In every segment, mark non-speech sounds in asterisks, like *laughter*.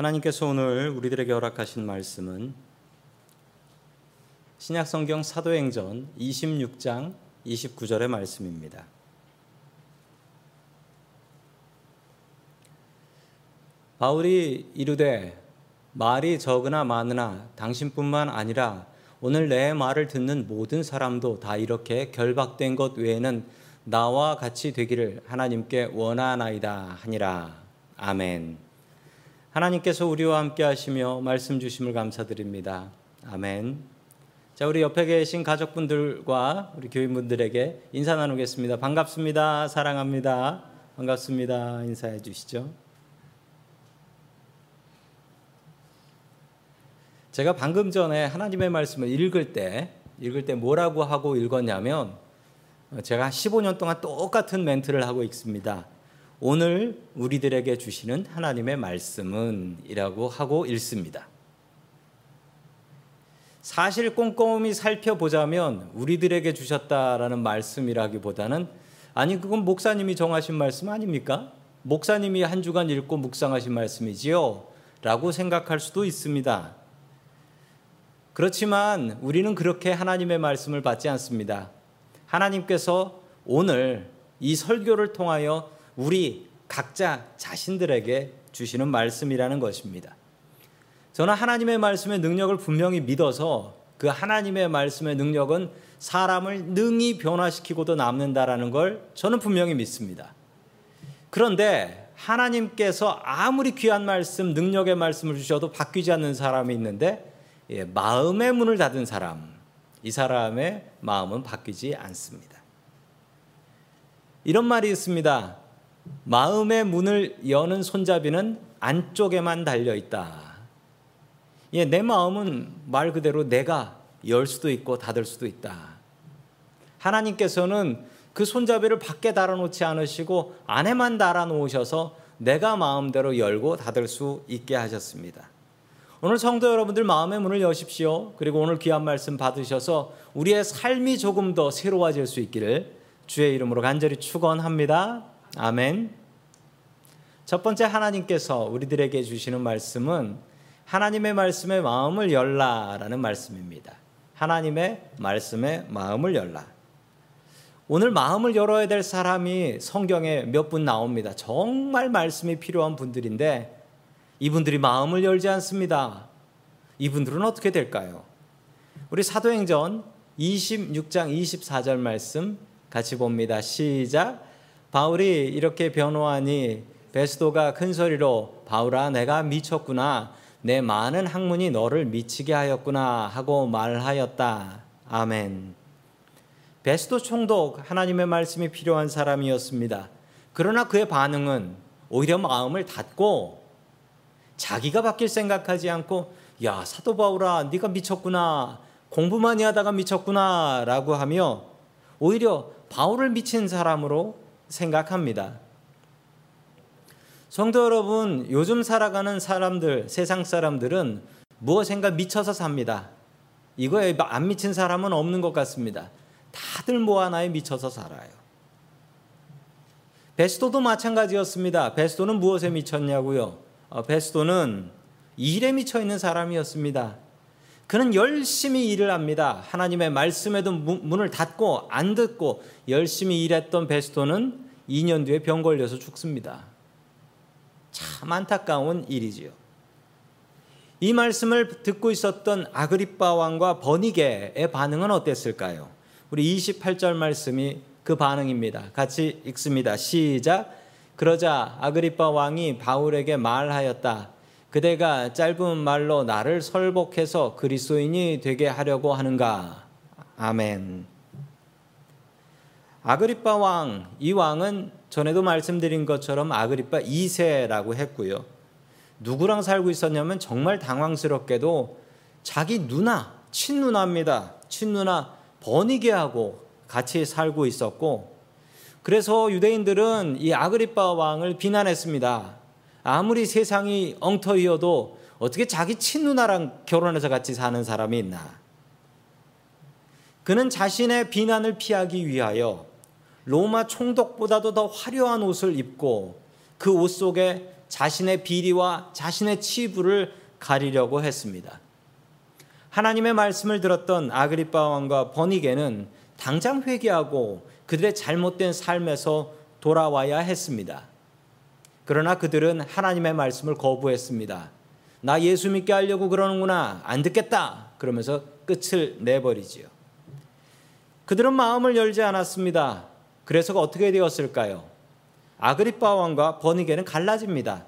하나님께서 오늘 우리들에게 허락하신 말씀은 신약성경 사도행전 26장 29절의 말씀입니다. 바울이 이르되 말이 적으나 많으나 당신뿐만 아니라 오늘 내 말을 듣는 모든 사람도 다 이렇게 결박된 것 외에는 나와 같이 되기를 하나님께 원하나이다 하니라. 아멘. 하나님께서 우리와 함께 하시며 말씀 주심을 감사드립니다. 아멘. 자, 우리 옆에 계신 가족분들과 우리 교인분들에게 인사 나누겠습니다. 반갑습니다. 사랑합니다. 반갑습니다. 인사해 주시죠. 제가 방금 전에 하나님의 말씀을 읽을 때 읽을 때 뭐라고 하고 읽었냐면 제가 15년 동안 똑같은 멘트를 하고 있습니다. 오늘 우리들에게 주시는 하나님의 말씀은 이라고 하고 읽습니다. 사실 꼼꼼히 살펴보자면 우리들에게 주셨다라는 말씀이라기보다는 아니 그건 목사님이 정하신 말씀 아닙니까? 목사님이 한 주간 읽고 묵상하신 말씀이지요. 라고 생각할 수도 있습니다. 그렇지만 우리는 그렇게 하나님의 말씀을 받지 않습니다. 하나님께서 오늘 이 설교를 통하여 우리 각자 자신들에게 주시는 말씀이라는 것입니다. 저는 하나님의 말씀의 능력을 분명히 믿어서 그 하나님의 말씀의 능력은 사람을 능히 변화시키고도 남는다라는 걸 저는 분명히 믿습니다. 그런데 하나님께서 아무리 귀한 말씀, 능력의 말씀을 주셔도 바뀌지 않는 사람이 있는데 예, 마음의 문을 닫은 사람, 이 사람의 마음은 바뀌지 않습니다. 이런 말이 있습니다. 마음의 문을 여는 손잡이는 안쪽에만 달려 있다. 예, 내 마음은 말 그대로 내가 열 수도 있고 닫을 수도 있다. 하나님께서는 그 손잡이를 밖에 달아놓지 않으시고 안에만 달아놓으셔서 내가 마음대로 열고 닫을 수 있게 하셨습니다. 오늘 성도 여러분들 마음의 문을 여십시오. 그리고 오늘 귀한 말씀 받으셔서 우리의 삶이 조금 더 새로워질 수 있기를 주의 이름으로 간절히 축원합니다. 아멘. 첫 번째 하나님께서 우리들에게 주시는 말씀은 하나님의 말씀에 마음을 열라라는 말씀입니다. 하나님의 말씀에 마음을 열라. 오늘 마음을 열어야 될 사람이 성경에 몇 분 나옵니다. 정말 말씀이 필요한 분들인데 이분들이 마음을 열지 않습니다. 이분들은 어떻게 될까요? 우리 사도행전 26장 24절 말씀 같이 봅니다. 시작. 바울이 이렇게 변호하니 베스도가 큰 소리로 바울아 내가 미쳤구나 내 많은 학문이 너를 미치게 하였구나 하고 말하였다. 아멘. 베스도 총독 하나님의 말씀이 필요한 사람이었습니다. 그러나 그의 반응은 오히려 마음을 닫고 자기가 바뀔 생각하지 않고 야 사도 바울아 네가 미쳤구나 공부 많이 하다가 미쳤구나라고 하며 오히려 바울을 미친 사람으로 생각합니다. 성도 여러분, 요즘 살아가는 사람들, 세상 사람들은 무엇인가 미쳐서 삽니다. 이거에 안 미친 사람은 없는 것 같습니다. 다들 뭐 하나에 미쳐서 살아요. 베스도도 마찬가지였습니다. 베스도는 무엇에 미쳤냐고요? 어, 베스도는 일에 미쳐 있는 사람이었습니다. 그는 열심히 일을 합니다. 하나님의 말씀에도 문을 닫고 안 듣고 열심히 일했던 베스도는 2년 뒤에 병 걸려서 죽습니다. 참 안타까운 일이지요. 이 말씀을 듣고 있었던 아그리빠 왕과 버니게의 반응은 어땠을까요? 우리 28절 말씀이 그 반응입니다. 같이 읽습니다. 시작. 그러자 아그리빠 왕이 바울에게 말하였다. 그대가 짧은 말로 나를 설복해서 그리스도인이 되게 하려고 하는가? 아멘. 아그리빠 왕, 이 왕은 전에도 말씀드린 것처럼 아그리파 2세라고 했고요. 누구랑 살고 있었냐면 정말 당황스럽게도 자기 누나, 친누나입니다. 친누나 버니게하고 같이 살고 있었고 그래서 유대인들은 이 아그리파 왕을 비난했습니다. 아무리 세상이 엉터이어도 어떻게 자기 친누나랑 결혼해서 같이 사는 사람이 있나? 그는 자신의 비난을 피하기 위하여 로마 총독보다도 더 화려한 옷을 입고 그 옷 속에 자신의 비리와 자신의 치부를 가리려고 했습니다. 하나님의 말씀을 들었던 아그리파 왕과 버니게는 당장 회개하고 그들의 잘못된 삶에서 돌아와야 했습니다. 그러나 그들은 하나님의 말씀을 거부했습니다. 나 예수 믿게 하려고 그러는구나. 안 듣겠다. 그러면서 끝을 내버리지요. 그들은 마음을 열지 않았습니다. 그래서 어떻게 되었을까요? 아그리파 왕과 버니게는 갈라집니다.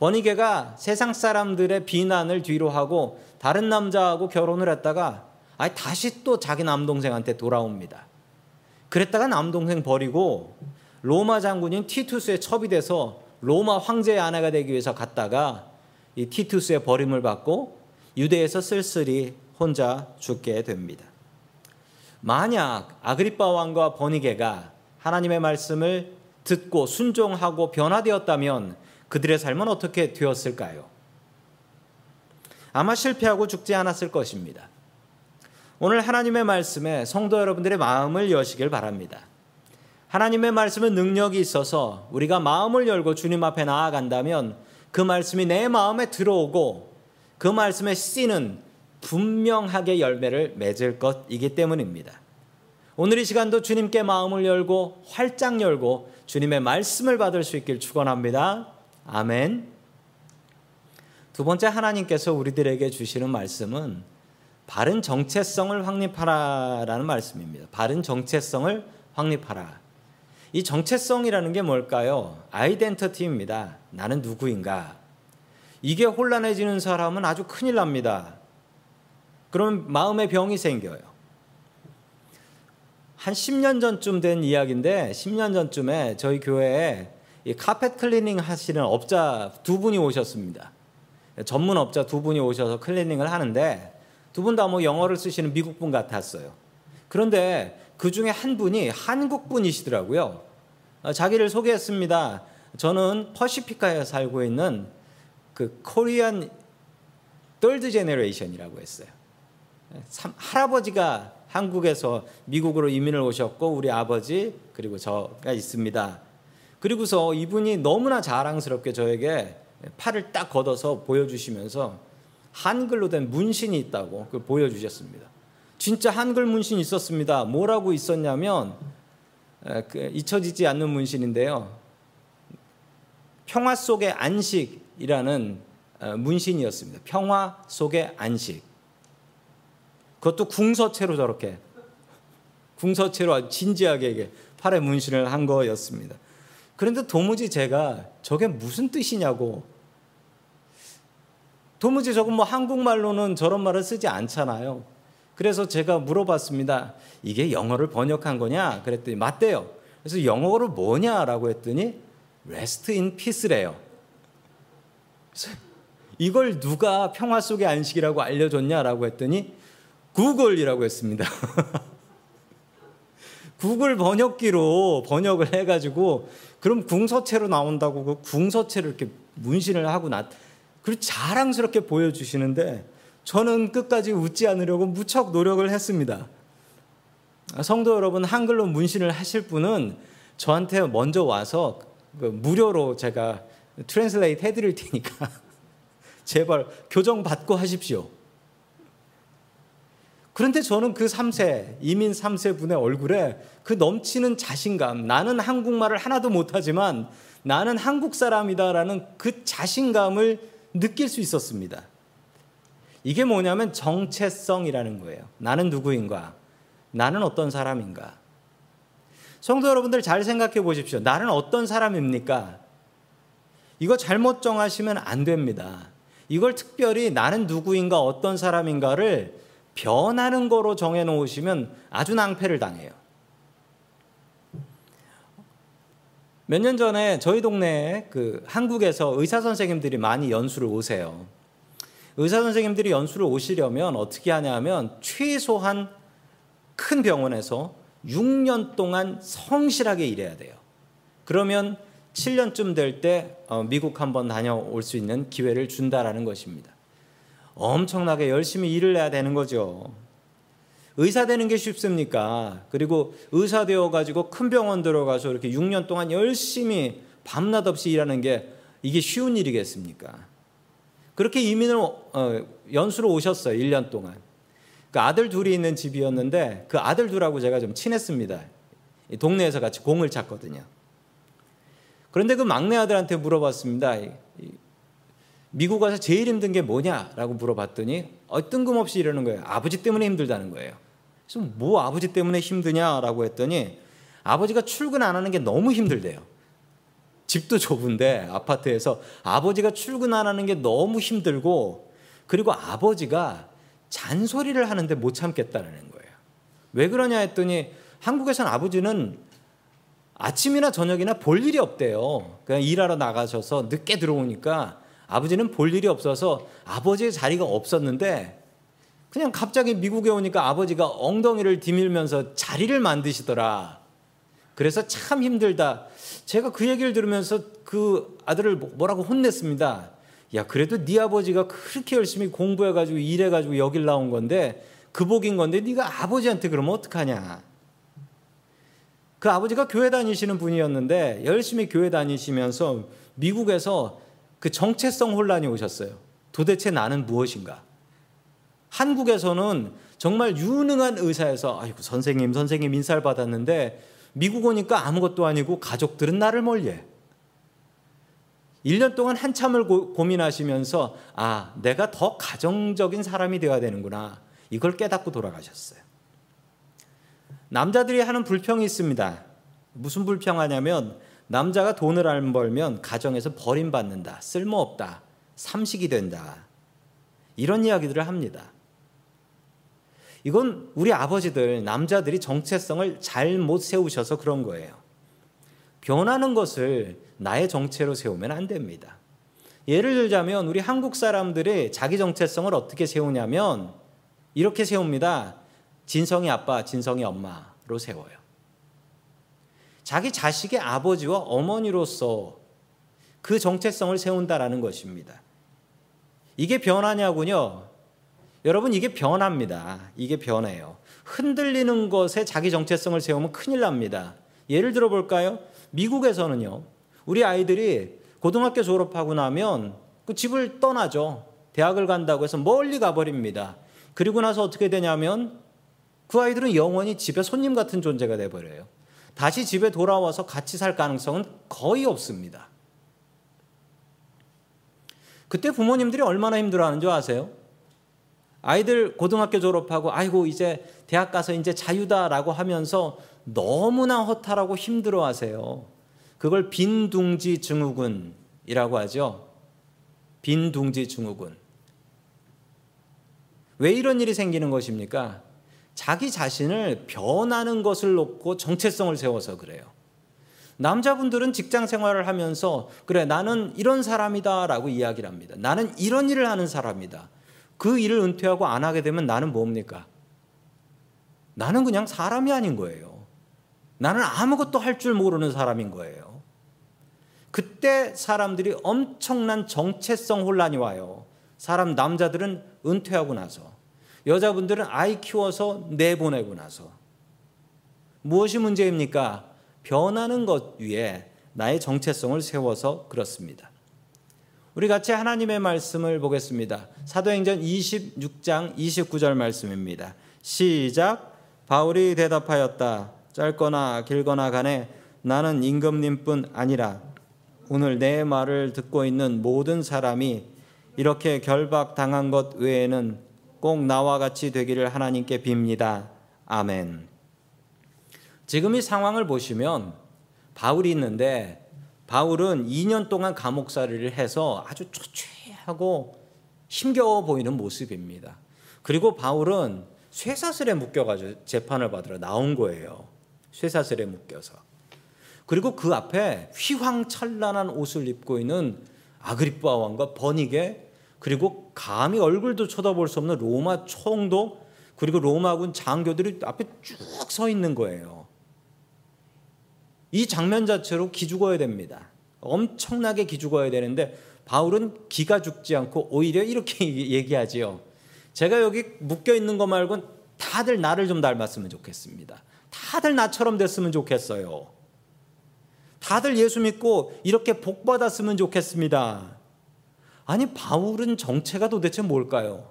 버니게가 세상 사람들의 비난을 뒤로 하고 다른 남자하고 결혼을 했다가 아니 다시 또 자기 남동생한테 돌아옵니다. 그랬다가 남동생 버리고 로마 장군인 티투스의 첩이 돼서 로마 황제의 아내가 되기 위해서 갔다가 이 티투스의 버림을 받고 유대에서 쓸쓸히 혼자 죽게 됩니다. 만약 아그리파 왕과 버니게가 하나님의 말씀을 듣고 순종하고 변화되었다면 그들의 삶은 어떻게 되었을까요? 아마 실패하고 죽지 않았을 것입니다. 오늘 하나님의 말씀에 성도 여러분들의 마음을 여시길 바랍니다. 하나님의 말씀은 능력이 있어서 우리가 마음을 열고 주님 앞에 나아간다면 그 말씀이 내 마음에 들어오고 그 말씀의 씨는 분명하게 열매를 맺을 것이기 때문입니다. 오늘 이 시간도 주님께 마음을 열고 활짝 열고 주님의 말씀을 받을 수 있길 축원합니다. 아멘. 두 번째 하나님께서 우리들에게 주시는 말씀은 바른 정체성을 확립하라라는 말씀입니다. 바른 정체성을 확립하라. 이 정체성이라는 게 뭘까요? 아이덴티티입니다. 나는 누구인가? 이게 혼란해지는 사람은 아주 큰일 납니다. 그럼 마음의 병이 생겨요. 한 10년 전쯤 된 이야기인데 10년 전쯤에 저희 교회에 카펫 클리닝 하시는 업자 두 분이 오셨습니다. 전문 업자 두 분이 오셔서 클리닝을 하는데 두 분 다 뭐 영어를 쓰시는 미국 분 같았어요. 그런데 그 중에 한 분이 한국 분이시더라고요. 어, 자기를 소개했습니다. 저는 퍼시피카에 살고 있는 그 코리안 떨드 제네레이션이라고 했어요. 할아버지가 한국에서 미국으로 이민을 오셨고 우리 아버지 그리고 저가 있습니다. 그리고서 이분이 너무나 자랑스럽게 저에게 팔을 딱 걷어서 보여주시면서 한글로 된 문신이 있다고 그걸 보여주셨습니다. 진짜 한글 문신이 있었습니다. 뭐라고 있었냐면 그 잊혀지지 않는 문신인데요. 평화 속의 안식이라는 어, 문신이었습니다. 평화 속의 안식. 그것도 궁서체로 저렇게 궁서체로 진지하게 팔에 문신을 한 거였습니다. 그런데 도무지 제가 저게 무슨 뜻이냐고 도무지 저건 뭐 한국말로는 저런 말을 쓰지 않잖아요. 그래서 제가 물어봤습니다. 이게 영어를 번역한 거냐? 그랬더니 맞대요. 그래서 영어로 뭐냐라고 했더니 rest in peace래요. 이걸 누가 평화 속의 안식이라고 알려줬냐라고 했더니 구글이라고 했습니다. *laughs* 구글 번역기로 번역을 해가지고 그럼 궁서체로 나온다고 그 궁서체를 이렇게 문신을 하고 나 그리고 자랑스럽게 보여주시는데 저는 끝까지 웃지 않으려고 무척 노력을 했습니다. 성도 여러분, 한글로 문신을 하실 분은 저한테 먼저 와서 그 무료로 제가 translate 해드릴 테니까 *laughs* 제발 교정 받고 하십시오. 그런데 저는 그 3세, 이민 3세 분의 얼굴에 그 넘치는 자신감, 나는 한국말을 하나도 못하지만 나는 한국 사람이다라는 그 자신감을 느낄 수 있었습니다. 이게 뭐냐면 정체성이라는 거예요. 나는 누구인가? 나는 어떤 사람인가? 성도 여러분들 잘 생각해 보십시오. 나는 어떤 사람입니까? 이거 잘못 정하시면 안 됩니다. 이걸 특별히 나는 누구인가 어떤 사람인가를 변하는 거로 정해 놓으시면 아주 낭패를 당해요. 몇 년 전에 저희 동네에 그 한국에서 의사 선생님들이 많이 연수를 오세요. 의사 선생님들이 연수를 오시려면 어떻게 하냐면 최소한 큰 병원에서 6년 동안 성실하게 일해야 돼요. 그러면 7년쯤 될때 어, 미국 한번 다녀올 수 있는 기회를 준다라는 것입니다. 엄청나게 열심히 일을 해야 되는 거죠. 의사 되는 게 쉽습니까? 그리고 의사 되어 가지고 큰 병원 들어가서 이렇게 6년 동안 열심히 밤낮 없이 일하는 게 이게 쉬운 일이겠습니까? 그렇게 이민을 어, 연수로 오셨어요. 1년 동안. 그 아들 둘이 있는 집이었는데 그 아들 둘하고 제가 좀 친했습니다. 동네에서 같이 공을 찼거든요. 그런데 그 막내 아들한테 물어봤습니다. 미국 와서 제일 힘든 게 뭐냐라고 물어봤더니 어, 뜬금없이 이러는 거예요. 아버지 때문에 힘들다는 거예요. 그래서 뭐 아버지 때문에 힘드냐라고 했더니 아버지가 출근 안 하는 게 너무 힘들대요. 집도 좁은데 아파트에서 아버지가 출근 안 하는 게 너무 힘들고 그리고 아버지가 잔소리를 하는데 못 참겠다는 거예요. 왜 그러냐 했더니 한국에서는 아버지는 아침이나 저녁이나 볼 일이 없대요. 그냥 일하러 나가셔서 늦게 들어오니까 아버지는 볼 일이 없어서 아버지의 자리가 없었는데 그냥 갑자기 미국에 오니까 아버지가 엉덩이를 디밀면서 자리를 만드시더라. 그래서 참 힘들다. 제가 그 얘기를 들으면서 그 아들을 뭐라고 혼냈습니다. 야, 그래도 네 아버지가 그렇게 열심히 공부해 가지고 일해 가지고 여길 나온 건데 그 복인 건데 네가 아버지한테 그러면 어떡하냐. 그 아버지가 교회 다니시는 분이었는데 열심히 교회 다니시면서 미국에서 그 정체성 혼란이 오셨어요. 도대체 나는 무엇인가? 한국에서는 정말 유능한 의사에서 아이고 선생님 선생님 인사를 받았는데 미국 오니까 아무것도 아니고 가족들은 나를 멀리해. 1년 동안 한참을 고, 고민하시면서 아, 내가 더 가정적인 사람이 되어야 되는구나. 이걸 깨닫고 돌아가셨어요. 남자들이 하는 불평이 있습니다. 무슨 불평하냐면 남자가 돈을 안 벌면 가정에서 버림받는다. 쓸모없다. 삼식이 된다. 이런 이야기들을 합니다. 이건 우리 아버지들, 남자들이 정체성을 잘못 세우셔서 그런 거예요. 변하는 것을 나의 정체로 세우면 안 됩니다. 예를 들자면 우리 한국 사람들이 자기 정체성을 어떻게 세우냐면 이렇게 세웁니다. 진성이 아빠, 진성이 엄마로 세워요. 자기 자식의 아버지와 어머니로서 그 정체성을 세운다라는 것입니다. 이게 변하냐군요. 여러분 이게 변합니다. 이게 변해요. 흔들리는 것에 자기 정체성을 세우면 큰일 납니다. 예를 들어 볼까요? 미국에서는요. 우리 아이들이 고등학교 졸업하고 나면 그 집을 떠나죠. 대학을 간다고 해서 멀리 가버립니다. 그리고 나서 어떻게 되냐면 그 아이들은 영원히 집에 손님 같은 존재가 돼버려요. 다시 집에 돌아와서 같이 살 가능성은 거의 없습니다. 그때 부모님들이 얼마나 힘들어하는 줄 아세요? 아이들 고등학교 졸업하고 아이고 이제 대학 가서 이제 자유다라고 하면서 너무나 허탈하고 힘들어 하세요. 그걸 빈둥지 증후군이라고 하죠. 빈둥지 증후군. 왜 이런 일이 생기는 것입니까? 자기 자신을 변하는 것을 놓고 정체성을 세워서 그래요. 남자분들은 직장 생활을 하면서 그래 나는 이런 사람이다라고 이야기를 합니다. 나는 이런 일을 하는 사람이다. 그 일을 은퇴하고 안 하게 되면 나는 뭡니까? 나는 그냥 사람이 아닌 거예요. 나는 아무것도 할 줄 모르는 사람인 거예요. 그때 사람들이 엄청난 정체성 혼란이 와요. 사람 남자들은 은퇴하고 나서 여자분들은 아이 키워서 내보내고 나서 무엇이 문제입니까? 변하는 것 위에 나의 정체성을 세워서 그렇습니다. 우리 같이 하나님의 말씀을 보겠습니다. 사도행전 26장 29절 말씀입니다. 시작. 바울이 대답하였다. 짧거나 길거나 간에 나는 임금님뿐 아니라 오늘 내 말을 듣고 있는 모든 사람이 이렇게 결박당한 것 외에는 꼭 나와 같이 되기를 하나님께 빕니다. 아멘. 지금 이 상황을 보시면 바울이 있는데 바울은 2년 동안 감옥살이를 해서 아주 초췌하고 힘겨워 보이는 모습입니다. 그리고 바울은 쇠사슬에 묶여가지고 재판을 받으러 나온 거예요. 쇠사슬에 묶여서. 그리고 그 앞에 휘황찬란한 옷을 입고 있는 아그리빠 왕과 버니게 그리고 감히 얼굴도 쳐다볼 수 없는 로마 총독 그리고 로마군 장교들이 앞에 쭉 서 있는 거예요. 이 장면 자체로 기죽어야 됩니다. 엄청나게 기죽어야 되는데 바울은 기가 죽지 않고 오히려 이렇게 *laughs* 얘기하지요. 제가 여기 묶여 있는 거 말고 다들 나를 좀 닮았으면 좋겠습니다. 다들 나처럼 됐으면 좋겠어요. 다들 예수 믿고 이렇게 복 받았으면 좋겠습니다. 아니, 바울은 정체가 도대체 뭘까요?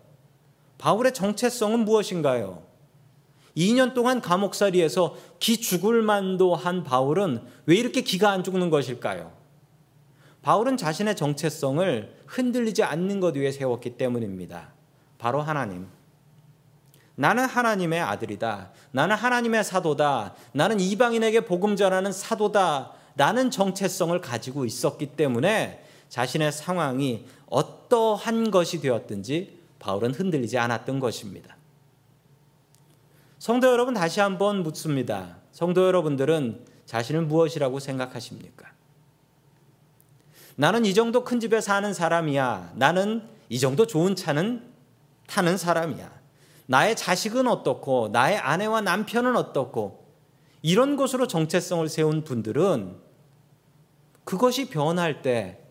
바울의 정체성은 무엇인가요? 2년 동안 감옥살이에서 기 죽을 만도 한 바울은 왜 이렇게 기가 안 죽는 것일까요? 바울은 자신의 정체성을 흔들리지 않는 것 위에 세웠기 때문입니다. 바로 하나님. 나는 하나님의 아들이다. 나는 하나님의 사도다. 나는 이방인에게 복음 전하는 사도다. 라는 정체성을 가지고 있었기 때문에 자신의 상황이 어떠한 것이 되었든지 바울은 흔들리지 않았던 것입니다. 성도 여러분 다시 한번 묻습니다. 성도 여러분들은 자신을 무엇이라고 생각하십니까? 나는 이 정도 큰 집에 사는 사람이야. 나는 이 정도 좋은 차는 타는 사람이야. 나의 자식은 어떻고, 나의 아내와 남편은 어떻고, 이런 것으로 정체성을 세운 분들은 그것이 변할 때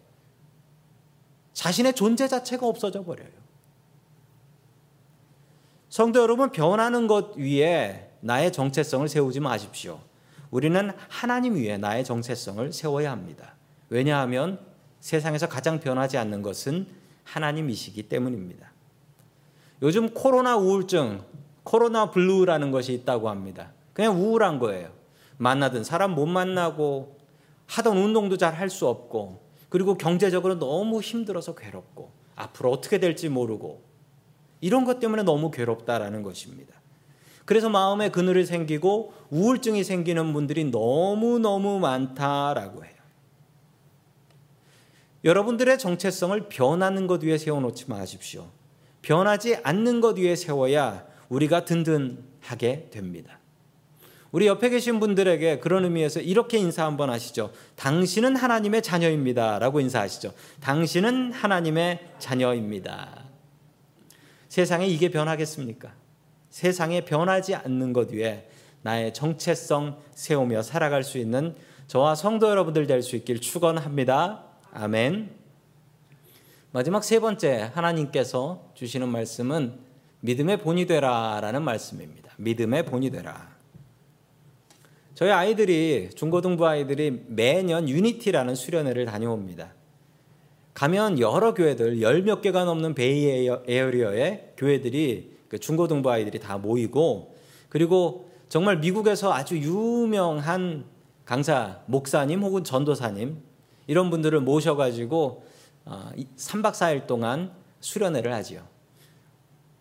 자신의 존재 자체가 없어져 버려요. 성도 여러분, 변하는 것 위에 나의 정체성을 세우지 마십시오. 우리는 하나님 위에 나의 정체성을 세워야 합니다. 왜냐하면 세상에서 가장 변하지 않는 것은 하나님이시기 때문입니다. 요즘 코로나 우울증, 코로나 블루라는 것이 있다고 합니다. 그냥 우울한 거예요. 만나던 사람 못 만나고 하던 운동도 잘 할 수 없고 그리고 경제적으로 너무 힘들어서 괴롭고 앞으로 어떻게 될지 모르고 이런 것 때문에 너무 괴롭다라는 것입니다. 그래서 마음에 그늘이 생기고 우울증이 생기는 분들이 너무너무 많다라고 해요. 여러분들의 정체성을 변하는 것 위에 세워놓지 마십시오. 변하지 않는 것 위에 세워야 우리가 든든하게 됩니다. 우리 옆에 계신 분들에게 그런 의미에서 이렇게 인사 한번 하시죠. 당신은 하나님의 자녀입니다. 라고 인사하시죠. 당신은 하나님의 자녀입니다. 세상에 이게 변하겠습니까? 세상에 변하지 않는 것 위에 나의 정체성 세우며 살아갈 수 있는 저와 성도 여러분들 될 수 있길 축원합니다. 아멘. 마지막 세 번째 하나님께서 주시는 말씀은 믿음의 본이 되라라는 말씀입니다. 믿음의 본이 되라. 저희 아이들이 중고등부 아이들이 매년 유니티라는 수련회를 다녀옵니다. 가면 여러 교회들 열 몇 개가 넘는 베이 에어리어의 교회들이 그 중고등부 아이들이 다 모이고 그리고 정말 미국에서 아주 유명한 강사 목사님 혹은 전도사님 이런 분들을 모셔가지고 3박 어, 4일 동안 수련회를 하지요.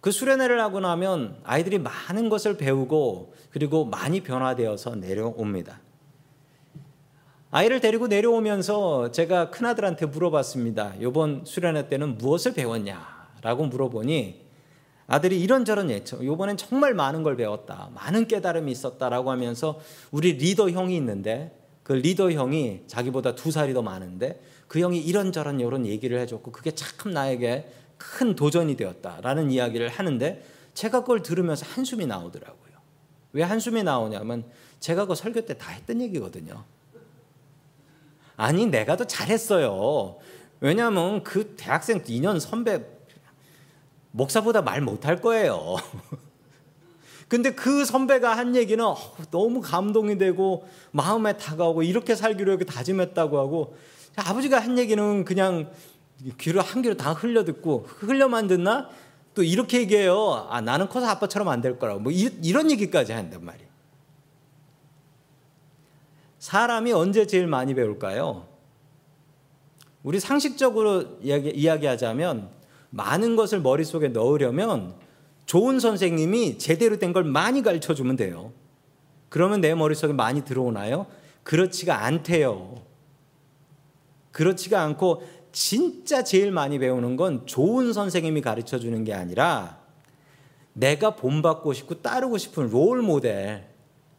그 수련회를 하고 나면 아이들이 많은 것을 배우고 그리고 많이 변화되어서 내려옵니다. 아이를 데리고 내려오면서 제가 큰아들한테 물어봤습니다. 이번 수련회 때는 무엇을 배웠냐 라고 물어보니 아들이 이런저런 예측, 이번엔 정말 많은 걸 배웠다. 많은 깨달음이 있었다라고 하면서 우리 리더 형이 있는데 그 리더 형이 자기보다 두 살이 더 많은데 그 형이 이런저런 이런 얘기를 해줬고 그게 참 나에게 큰 도전이 되었다라는 이야기를 하는데 제가 그걸 들으면서 한숨이 나오더라고요. 왜 한숨이 나오냐면 제가 그 설교 때 다 했던 얘기거든요. 아니 내가 더 잘했어요. 왜냐하면 그 대학생 2년 선배 목사보다 말 못할 거예요. *laughs* 근데 그 선배가 한 얘기는 너무 감동이 되고 마음에 다가오고 이렇게 살기로 이렇게 다짐했다고 하고 아버지가 한 얘기는 그냥 귀로 한 귀로 다 흘려 듣고 흘려만 듣나 또 이렇게 얘기해요. 아 나는 커서 아빠처럼 안 될 거라고 뭐 이, 런 얘기까지 한단 말이에요. 사람이 언제 제일 많이 배울까요? 우리 상식적으로 이야기, 이야기하자면 많은 것을 머릿속에 넣으려면 좋은 선생님이 제대로 된 걸 많이 가르쳐 주면 돼요. 그러면 내 머릿속에 많이 들어오나요? 그렇지가 않대요. 그렇지가 않고 진짜 제일 많이 배우는 건 좋은 선생님이 가르쳐 주는 게 아니라 내가 본받고 싶고 따르고 싶은 롤 모델.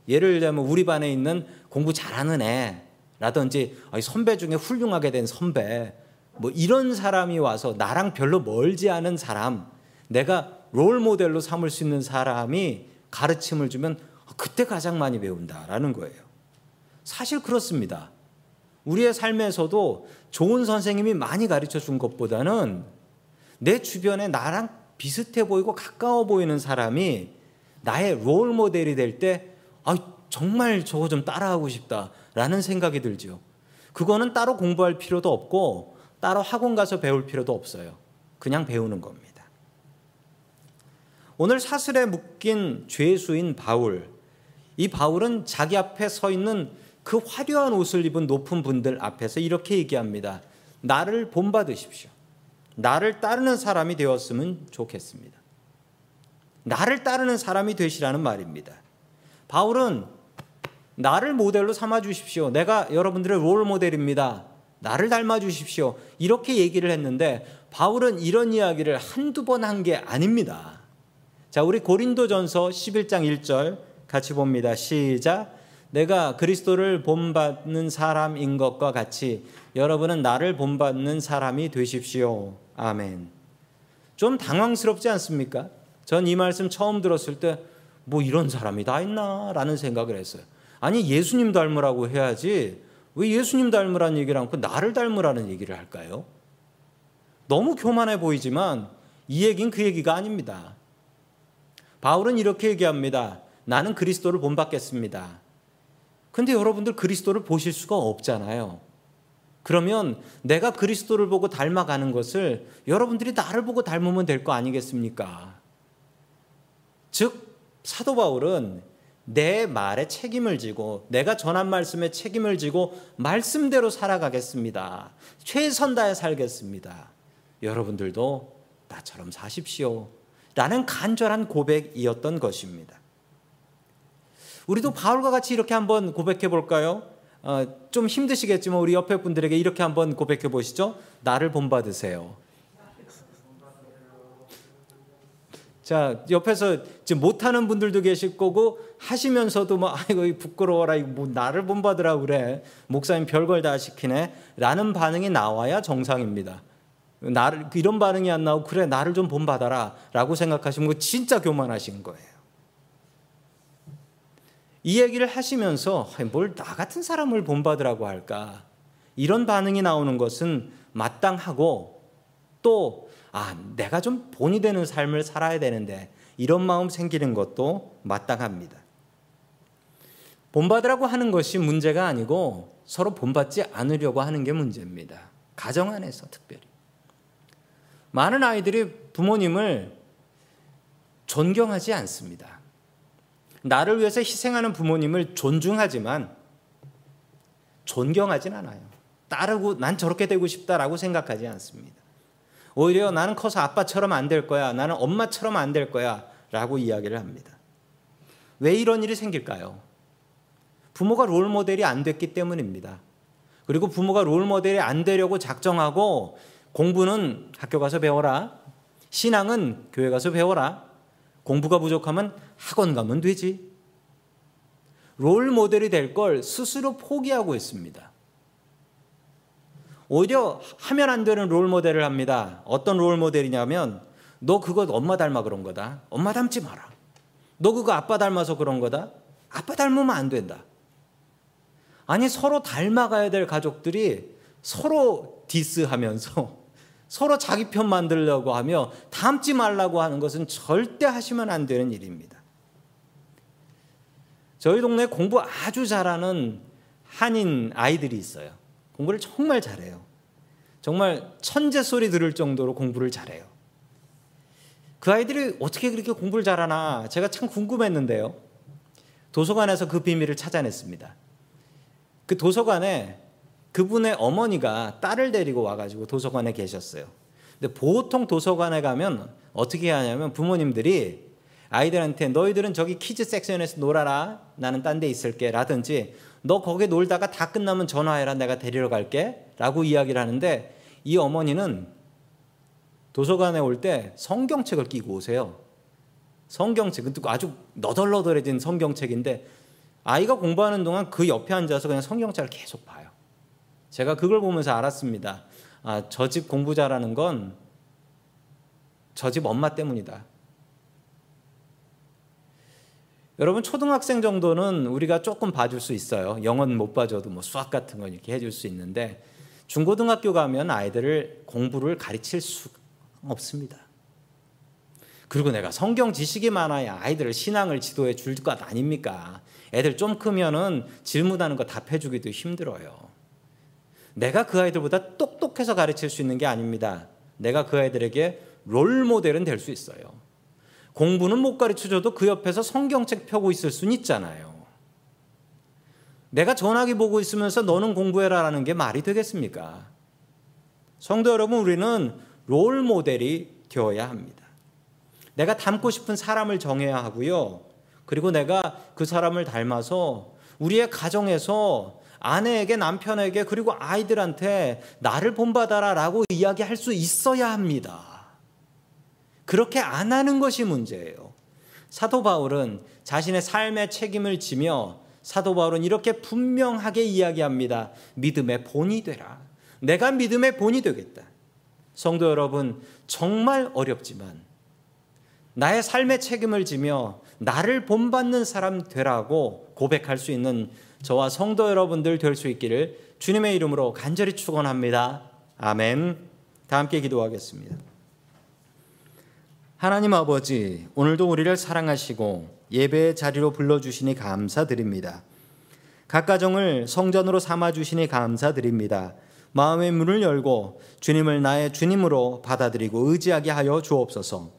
예를 들면 우리 반에 있는 공부 잘하는 애 라든지 선배 중에 훌륭하게 된 선배 뭐 이런 사람이 와서 나랑 별로 멀지 않은 사람 내가 롤 모델로 삼을 수 있는 사람이 가르침을 주면 그때 가장 많이 배운다라는 거예요. 사실 그렇습니다. 우리의 삶에서도 좋은 선생님이 많이 가르쳐 준 것보다는 내 주변에 나랑 비슷해 보이고 가까워 보이는 사람이 나의 롤 모델이 될 때, 아, 정말 저거 좀 따라하고 싶다라는 생각이 들죠. 그거는 따로 공부할 필요도 없고 따로 학원 가서 배울 필요도 없어요. 그냥 배우는 겁니다. 오늘 사슬에 묶인 죄수인 바울. 이 바울은 자기 앞에 서 있는 그 화려한 옷을 입은 높은 분들 앞에서 이렇게 얘기합니다. 나를 본받으십시오. 나를 따르는 사람이 되었으면 좋겠습니다. 나를 따르는 사람이 되시라는 말입니다. 바울은 나를 모델로 삼아 주십시오. 내가 여러분들의 롤 모델입니다. 나를 닮아 주십시오. 이렇게 얘기를 했는데 바울은 이런 이야기를 한두 번 한 게 아닙니다. 자, 우리 고린도전서 11장 1절 같이 봅니다. 시작. 내가 그리스도를 본받는 사람인 것과 같이 여러분은 나를 본받는 사람이 되십시오. 아멘. 좀 당황스럽지 않습니까? 전 이 말씀 처음 들었을 때 뭐 이런 사람이 다 있나? 라는 생각을 했어요. 아니, 예수님 닮으라고 해야지 왜 예수님 닮으라는 얘기를 않고 나를 닮으라는 얘기를 할까요? 너무 교만해 보이지만 이 얘기는 그 얘기가 아닙니다. 바울은 이렇게 얘기합니다. 나는 그리스도를 본받겠습니다. 근데 여러분들 그리스도를 보실 수가 없잖아요. 그러면 내가 그리스도를 보고 닮아가는 것을 여러분들이 나를 보고 닮으면 될 거 아니겠습니까? 즉, 사도 바울은 내 말에 책임을 지고 내가 전한 말씀에 책임을 지고 말씀대로 살아가겠습니다. 최선 다해 살겠습니다. 여러분들도 나처럼 사십시오. 라는 간절한 고백이었던 것입니다. 우리도 바울과 같이 이렇게 한번 고백해 볼까요? 어, 좀 힘드시겠지만 우리 옆에 분들에게 이렇게 한번 고백해 보시죠. 나를 본받으세요. 자, 옆에서 지금 못하는 분들도 계실 거고 하시면서도 뭐 아이고 부끄러워라 이거 뭐 나를 본받으라 그래 목사님 별걸 다 시키네 라는 반응이 나와야 정상입니다. 나를 이런 반응이 안 나오고 그래 나를 좀 본받아라 라고 생각하시면 거 진짜 교만하신 거예요. 이 얘기를 하시면서 뭘 나 같은 사람을 본받으라고 할까 이런 반응이 나오는 것은 마땅하고 또 아, 내가 좀 본이 되는 삶을 살아야 되는데 이런 마음 생기는 것도 마땅합니다. 본받으라고 하는 것이 문제가 아니고 서로 본받지 않으려고 하는 게 문제입니다. 가정 안에서 특별히. 많은 아이들이 부모님을 존경하지 않습니다. 나를 위해서 희생하는 부모님을 존중하지만 존경하진 않아요. 따르고 난 저렇게 되고 싶다라고 생각하지 않습니다. 오히려 나는 커서 아빠처럼 안 될 거야. 나는 엄마처럼 안 될 거야. 라고 이야기를 합니다. 왜 이런 일이 생길까요? 부모가 롤 모델이 안 됐기 때문입니다. 그리고 부모가 롤 모델이 안 되려고 작정하고 공부는 학교 가서 배워라. 신앙은 교회 가서 배워라. 공부가 부족하면 학원 가면 되지. 롤 모델이 될 걸 스스로 포기하고 있습니다. 오히려 하면 안 되는 롤 모델을 합니다. 어떤 롤 모델이냐면 너 그거 엄마 닮아 그런 거다. 엄마 닮지 마라. 너 그거 아빠 닮아서 그런 거다. 아빠 닮으면 안 된다. 아니 서로 닮아가야 될 가족들이 서로 디스하면서 *laughs* 서로 자기 편 만들려고 하며 닮지 말라고 하는 것은 절대 하시면 안 되는 일입니다. 저희 동네 공부 아주 잘하는 한인 아이들이 있어요. 공부를 정말 잘해요. 정말 천재 소리 들을 정도로 공부를 잘해요. 그 아이들이 어떻게 그렇게 공부를 잘하나 제가 참 궁금했는데요. 도서관에서 그 비밀을 찾아냈습니다. 그 도서관에 그분의 어머니가 딸을 데리고 와가지고 도서관에 계셨어요. 근데 보통 도서관에 가면 어떻게 하냐면 부모님들이 아이들한테 너희들은 저기 키즈 섹션에서 놀아라. 나는 딴 데 있을게. 라든지 너 거기 놀다가 다 끝나면 전화해라. 내가 데리러 갈게. 라고 이야기를 하는데 이 어머니는 도서관에 올 때 성경책을 끼고 오세요. 성경책, 아주 너덜너덜해진 성경책인데 아이가 공부하는 동안 그 옆에 앉아서 그냥 성경책을 계속 봐요. 제가 그걸 보면서 알았습니다. 아, 저 집 공부 잘하는 건 저 집 엄마 때문이다. 여러분 초등학생 정도는 우리가 조금 봐줄 수 있어요. 영어는 못 봐줘도 뭐 수학 같은 건 이렇게 해줄 수 있는데 중고등학교 가면 아이들을 공부를 가르칠 수 없습니다. 그리고 내가 성경 지식이 많아야 아이들을 신앙을 지도해 줄 것 아닙니까? 애들 좀 크면은 질문하는 거 답해주기도 힘들어요. 내가 그 아이들보다 똑똑해서 가르칠 수 있는 게 아닙니다. 내가 그 아이들에게 롤 모델은 될 수 있어요. 공부는 못 가르쳐줘도 그 옆에서 성경책 펴고 있을 수는 있잖아요. 내가 전화기 보고 있으면서 너는 공부해라라는 게 말이 되겠습니까? 성도 여러분, 우리는 롤 모델이 되어야 합니다. 내가 닮고 싶은 사람을 정해야 하고요. 그리고 내가 그 사람을 닮아서 우리의 가정에서 아내에게 남편에게 그리고 아이들한테 나를 본받아라라고 이야기할 수 있어야 합니다. 그렇게 안 하는 것이 문제예요. 사도 바울은 자신의 삶의 책임을 지며 사도 바울은 이렇게 분명하게 이야기합니다. 믿음의 본이 되라. 내가 믿음의 본이 되겠다. 성도 여러분, 정말 어렵지만 나의 삶의 책임을 지며 나를 본받는 사람 되라고 고백할 수 있는 저와 성도 여러분들 될 수 있기를 주님의 이름으로 간절히 축원합니다. 아멘. 다 함께 기도하겠습니다. 하나님 아버지, 오늘도 우리를 사랑하시고 예배의 자리로 불러주시니 감사드립니다. 각 가정을 성전으로 삼아주시니 감사드립니다. 마음의 문을 열고 주님을 나의 주님으로 받아들이고 의지하게 하여 주옵소서.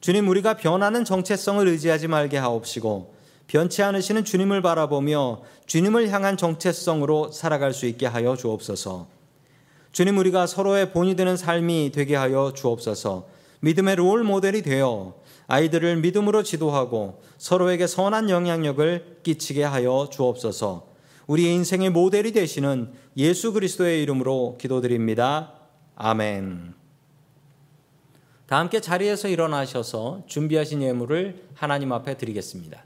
주님, 우리가 변하는 정체성을 의지하지 말게 하옵시고, 변치 않으시는 주님을 바라보며 주님을 향한 정체성으로 살아갈 수 있게 하여 주옵소서. 주님, 우리가 서로의 본이 되는 삶이 되게 하여 주옵소서. 믿음의 롤 모델이 되어 아이들을 믿음으로 지도하고 서로에게 선한 영향력을 끼치게 하여 주옵소서. 우리의 인생의 모델이 되시는 예수 그리스도의 이름으로 기도드립니다. 아멘. 다 함께 자리에서 일어나셔서 준비하신 예물을 하나님 앞에 드리겠습니다.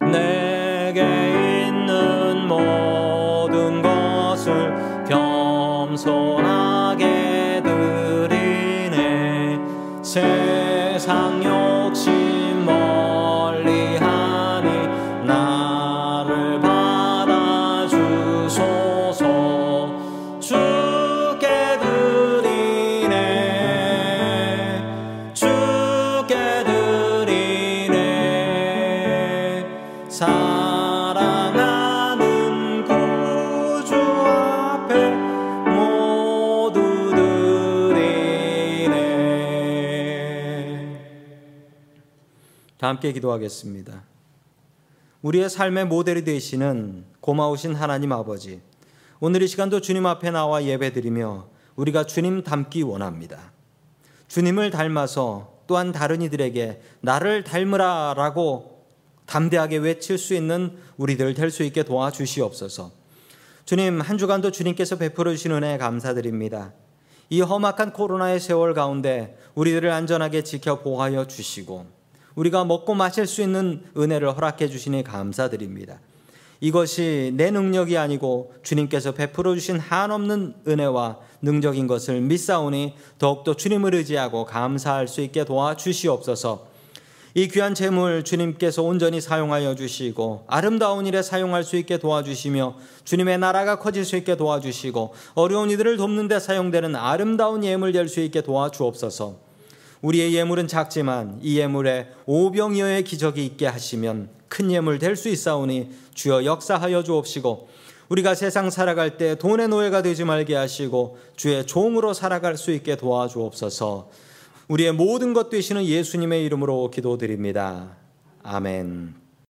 내게 있는 모 세상 욕심 멀 함께 기도하겠습니다. 우리의 삶의 모델이 되시는 고마우신 하나님 아버지, 오늘 이 시간도 주님 앞에 나와 예배드리며 우리가 주님 닮기 원합니다. 주님을 닮아서 또한 다른 이들에게 나를 닮으라라고 담대하게 외칠 수 있는 우리들 될 수 있게 도와주시옵소서. 주님, 한 주간도 주님께서 베풀어 주신 은혜 감사드립니다. 이 험악한 코로나의 세월 가운데 우리들을 안전하게 지켜 보호하여 주시고 우리가 먹고 마실 수 있는 은혜를 허락해 주시니 감사드립니다. 이것이 내 능력이 아니고 주님께서 베풀어 주신 한없는 은혜와 능력인 것을 믿사오니 더욱더 주님을 의지하고 감사할 수 있게 도와 주시옵소서. 이 귀한 재물 주님께서 온전히 사용하여 주시고 아름다운 일에 사용할 수 있게 도와주시며 주님의 나라가 커질 수 있게 도와주시고 어려운 이들을 돕는 데 사용되는 아름다운 예물 될 수 있게 도와주옵소서. 우리의 예물은 작지만 이 예물에 오병이어의 기적이 있게 하시면 큰 예물 될 수 있사오니 주여 역사하여 주옵시고 우리가 세상 살아갈 때 돈의 노예가 되지 말게 하시고 주의 종으로 살아갈 수 있게 도와주옵소서. 우리의 모든 것 되시는 예수님의 이름으로 기도드립니다. 아멘.